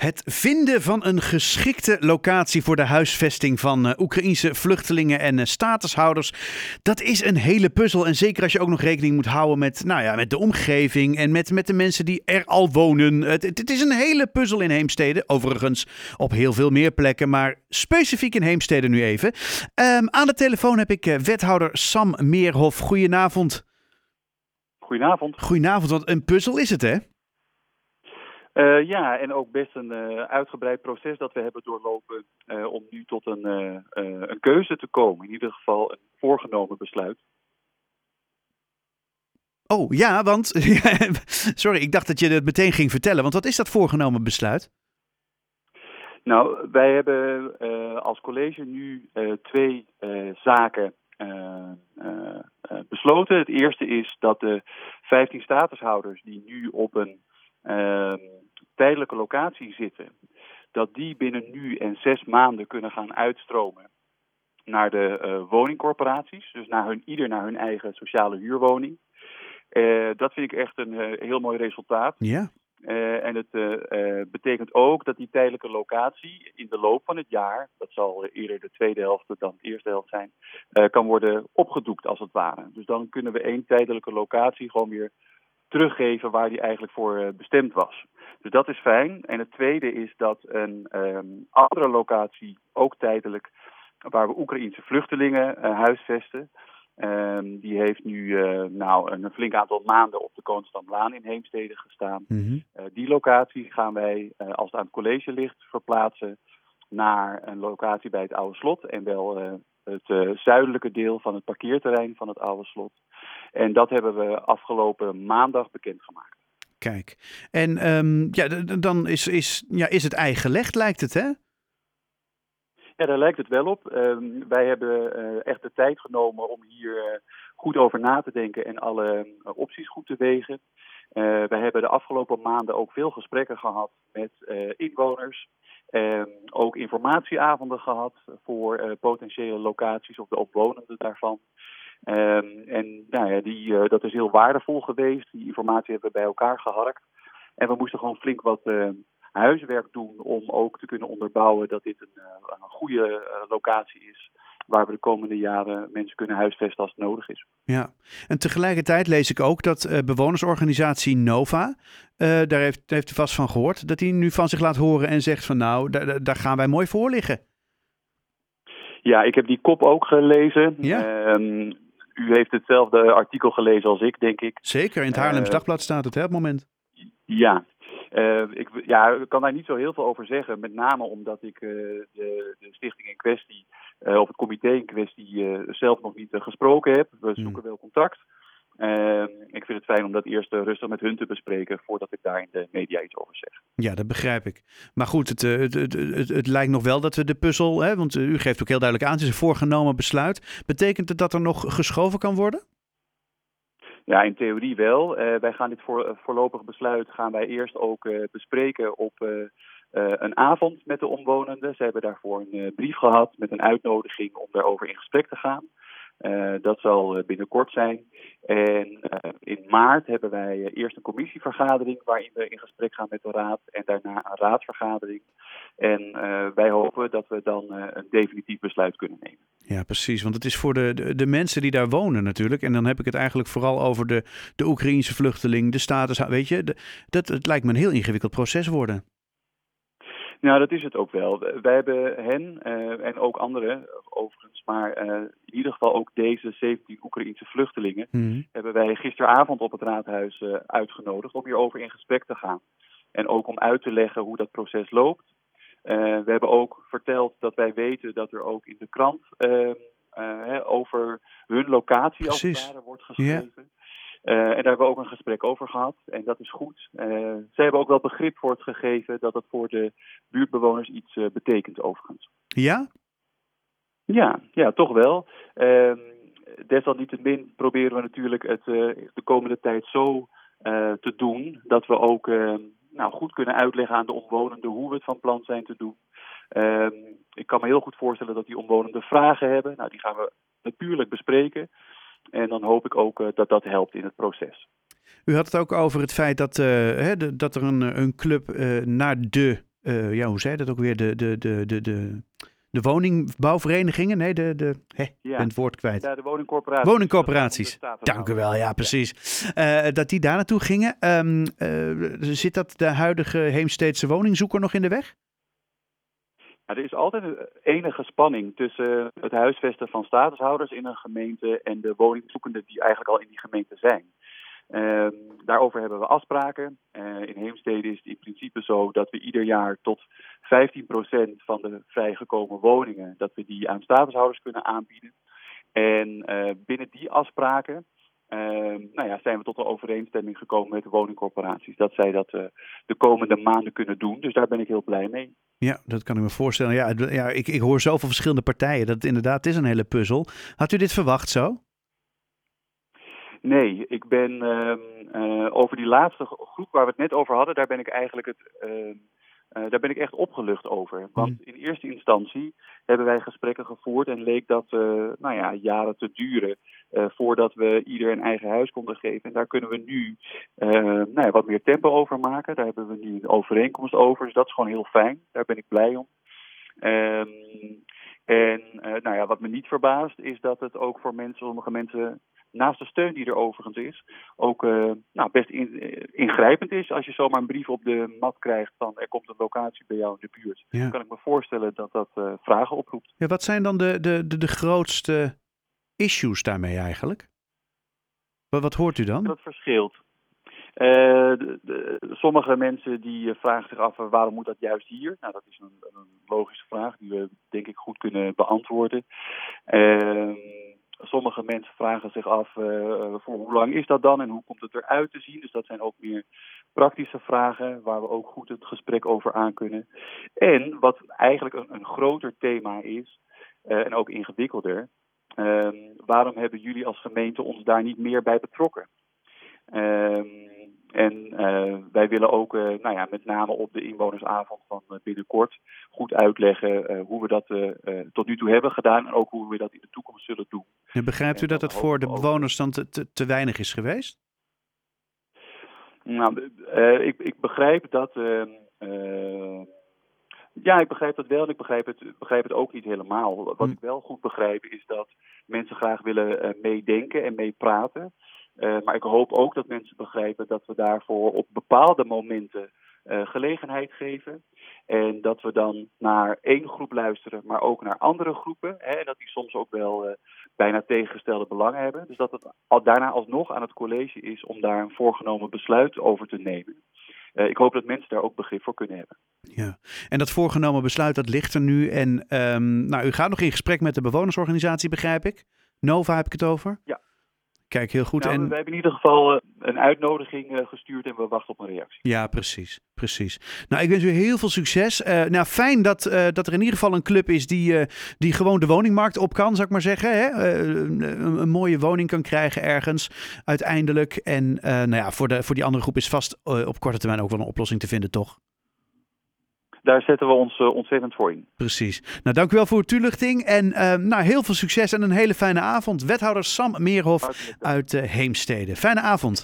Het vinden van een geschikte locatie voor de huisvesting van uh, Oekraïnse vluchtelingen en uh, statushouders, dat is een hele puzzel. En zeker als je ook nog rekening moet houden met, nou ja, met de omgeving en met, met de mensen die er al wonen. Het, het, is een hele puzzel in Heemstede. Overigens op heel veel meer plekken, maar specifiek in Heemstede nu even. Um, aan de telefoon heb ik uh, wethouder Sam Meerhof. Goedenavond. Goedenavond. Goedenavond, want een puzzel is het hè? Uh, ja, en ook best een uh, uitgebreid proces dat we hebben doorlopen uh, om nu tot een, een keuze te komen. In ieder geval een voorgenomen besluit. Oh ja, want. sorry, ik dacht dat je het meteen ging vertellen. Want wat is dat voorgenomen besluit? Nou, wij hebben als college nu twee zaken besloten. Het eerste is dat de 15 statushouders die nu op een uh, tijdelijke locatie zitten, dat die binnen nu en zes maanden kunnen gaan uitstromen naar de uh, woningcorporaties, dus naar hun, ieder naar hun eigen sociale huurwoning. Uh, dat vind ik echt een uh, heel mooi resultaat. Ja. en het betekent ook dat die tijdelijke locatie in de loop van het jaar, dat zal eerder de tweede helft dan de eerste helft zijn, kan worden opgedoekt als het ware. Dus dan kunnen we één tijdelijke locatie gewoon weer teruggeven waar die eigenlijk voor uh, bestemd was. Dus dat is fijn. En het tweede is dat een um, andere locatie, ook tijdelijk, waar we Oekraïense vluchtelingen uh, huisvesten. Um, die heeft nu uh, nou, een flink aantal maanden op de Koonstamlaan in Heemstede gestaan. Mm -hmm. die locatie gaan wij, als het aan het college ligt, verplaatsen naar een locatie bij het Oude Slot. En wel het uh, zuidelijke deel van het parkeerterrein van het oude slot. En dat hebben we afgelopen maandag bekendgemaakt. Kijk, en um, ja, dan is, is, ja, is het ei gelegd, lijkt het, hè? Ja, daar lijkt het wel op. Um, wij hebben uh, echt de tijd genomen om hier uh, goed over na te denken en alle opties goed te wegen. Wij hebben de afgelopen maanden ook veel gesprekken gehad met inwoners, Um, ook informatieavonden gehad voor uh, potentiële locaties of de omwonenden daarvan. Um, en nou ja, die, dat is heel waardevol geweest. Die informatie hebben we bij elkaar geharkt. En we moesten gewoon flink wat uh, huiswerk doen om ook te kunnen onderbouwen dat dit een, een goede locatie is waar we de komende jaren mensen kunnen huisvesten als het nodig is. Ja, en tegelijkertijd lees ik ook dat uh, bewonersorganisatie Nova, uh, daar heeft, heeft u vast van gehoord, dat hij nu van zich laat horen en zegt van nou, daar, daar gaan wij mooi voor liggen. Ja, ik heb die kop ook gelezen. Ja. Um, u heeft hetzelfde artikel gelezen als ik, denk ik. Zeker, in het Haarlems uh, Dagblad staat het hè, op het moment. Ja, uh, ik, ja, kan daar niet zo heel veel over zeggen. Met name omdat ik uh, de, de, stichting in kwestie, of het comité in kwestie, zelf nog niet gesproken heb. We zoeken wel contact. Ehm, ik vind het fijn om dat eerst rustig met hun te bespreken voordat ik daar in de media iets over zeg. Ja, dat begrijp ik. Maar goed, het, het, het, het, het lijkt nog wel dat we de puzzel, hè, want u geeft ook heel duidelijk aan, het is een voorgenomen besluit. Betekent het dat er nog geschoven kan worden? Ja, in theorie wel. Uh, wij gaan dit voor, voorlopig besluit gaan wij eerst ook bespreken op een avond met de omwonenden. Ze hebben daarvoor een brief gehad met een uitnodiging om daarover in gesprek te gaan. dat zal binnenkort zijn. En in maart hebben wij eerst een commissievergadering waarin we in gesprek gaan met de raad en daarna een raadsvergadering. En wij hopen dat we dan een definitief besluit kunnen nemen. Ja, precies. Want het is voor de, de, mensen die daar wonen natuurlijk. En dan heb ik het eigenlijk vooral over de, de Oekraïnse vluchteling, de status. Weet je, dat, het lijkt me een heel ingewikkeld proces worden. Nou, dat is het ook wel. Wij hebben hen uh, en ook anderen overigens, maar uh, in ieder geval ook deze 17 Oekraïnse vluchtelingen, mm. hebben wij gisteravond op het raadhuis uh, uitgenodigd om hierover in gesprek te gaan. En ook om uit te leggen hoe dat proces loopt. We hebben ook verteld dat wij weten dat er ook in de krant hè, over hun locatie als het ware wordt geschreven. Ja. en daar hebben we ook een gesprek over gehad. En dat is goed. ze hebben ook wel begrip voor het gegeven dat het voor de buurtbewoners iets betekent overigens. Ja? Ja, ja toch wel. Ehm, desalniettemin proberen we natuurlijk het de komende tijd zo te doen dat we ook ehm, nou, goed kunnen uitleggen aan de omwonenden hoe we het van plan zijn te doen. Um, ik kan me heel goed voorstellen dat die omwonenden vragen hebben. Nou, die gaan we natuurlijk bespreken. En dan hoop ik ook uh, dat dat helpt in het proces. U had het ook over het feit dat, uh, hè, de, dat er een, een club uh, naar de eh, ja, hoe zei dat ook weer? De, de, de, de, de, de woningbouwverenigingen? Nee, de, de, hè, Ja. ben het woord kwijt. Ja, de woningcorporaties. Woningcorporaties. Dank u wel, ja, precies. Eh, dat die daar naartoe gingen. Ehm, eh, zit dat de huidige Heemsteedse woningzoeker nog in de weg? Er is altijd enige spanning tussen het huisvesten van statushouders in een gemeente en de woningzoekenden die eigenlijk al in die gemeente zijn. Ehm, daarover hebben we afspraken. Eh, in Heemstede is het in principe zo dat we ieder jaar tot 15% van de vrijgekomen woningen, dat we die aan statushouders kunnen aanbieden. En eh, binnen die afspraken nou ja, zijn we tot een overeenstemming gekomen met de woningcorporaties. Dat zij dat eh, de komende maanden kunnen doen. Dus daar ben ik heel blij mee. Ja, dat kan ik me voorstellen. Ja, ja ik, ik hoor zoveel verschillende partijen. Dat het inderdaad is een hele puzzel. Had u dit verwacht zo? Nee, ik ben ehm, eh, over die laatste groep waar we het net over hadden, daar ben ik eigenlijk het, ehm, eh, daar ben ik echt opgelucht over. Want in eerste instantie hebben wij gesprekken gevoerd en leek dat eh, nou ja, jaren te duren eh, voordat we ieder een eigen huis konden geven. En daar kunnen we nu nou ja, wat meer tempo over maken. Daar hebben we nu een overeenkomst over. Dus dat is gewoon heel fijn. Daar ben ik blij om. Ehm, en nou ja, wat me niet verbaast is dat het ook voor mensen, sommige mensen naast de steun die er overigens is, ook eh, nou, best in- eh, ingrijpend is. Als je zomaar een brief op de mat krijgt van er komt een locatie bij jou in de buurt. Ja. Dan kan ik me voorstellen dat dat eh, vragen oproept. Ja, wat zijn dan de, de, de, de grootste issues daarmee eigenlijk? Wat, wat hoort u dan? Dat verschilt. De, de- sommige mensen die vragen zich af waarom moet dat juist hier? Nou, dat is een, een logische vraag die we denk ik goed kunnen beantwoorden. Ehm, sommige mensen vragen zich af eh, voor hoe lang is dat dan en hoe komt het eruit te zien? Dus dat zijn ook meer praktische vragen waar we ook goed het gesprek over aan kunnen. En wat eigenlijk een, een groter thema is eh, en ook ingewikkelder. ehm, waarom hebben jullie als gemeente ons daar niet meer bij betrokken? Ehm, en eh, wij willen ook, nou ja, met name op de inwonersavond van binnenkort, goed uitleggen hoe we dat tot nu toe hebben gedaan en ook hoe we dat in de toekomst zullen doen. En begrijpt u dat het voor de bewoners dan te, te, te weinig is geweest? Nou, eh, ik, ik begrijp dat. eh, ja, ik begrijp dat wel en ik begrijp het, begrijp het ook niet helemaal. Wat Hm. ik wel goed begrijp is dat mensen graag willen eh, meedenken en meepraten. Eh, maar ik hoop ook dat mensen begrijpen dat we daarvoor op bepaalde momenten eh, gelegenheid geven. En dat we dan naar één groep luisteren, maar ook naar andere groepen. Hè, en dat die soms ook wel eh, bijna tegengestelde belangen hebben. Dus dat het al daarna alsnog aan het college is om daar een voorgenomen besluit over te nemen. Eh, ik hoop dat mensen daar ook begrip voor kunnen hebben. Ja. En dat voorgenomen besluit, dat ligt er nu. En ehm, nou, u gaat nog in gesprek met de bewonersorganisatie, begrijp ik. Nova heb ik het over? Ja. Kijk, heel goed. Nou, en... Wij hebben in ieder geval eh, een uitnodiging eh, gestuurd en we wachten op een reactie. Ja, precies. precies. Nou, ik wens u heel veel succes. Eh, nou, fijn dat, dat er in ieder geval een club is die, die gewoon de woningmarkt op kan, zou ik maar zeggen. Hè? Een, een mooie woning kan krijgen ergens uiteindelijk. En nou ja, voor, de, voor die andere groep is vast op korte termijn ook wel een oplossing te vinden, toch? Daar zetten we ons eh, ontzettend voor in. Precies. Nou, dank u wel voor uw toelichting. En eh, nou, heel veel succes en een hele fijne avond. Wethouder Sam Meerhof uit eh, Heemstede. Fijne avond.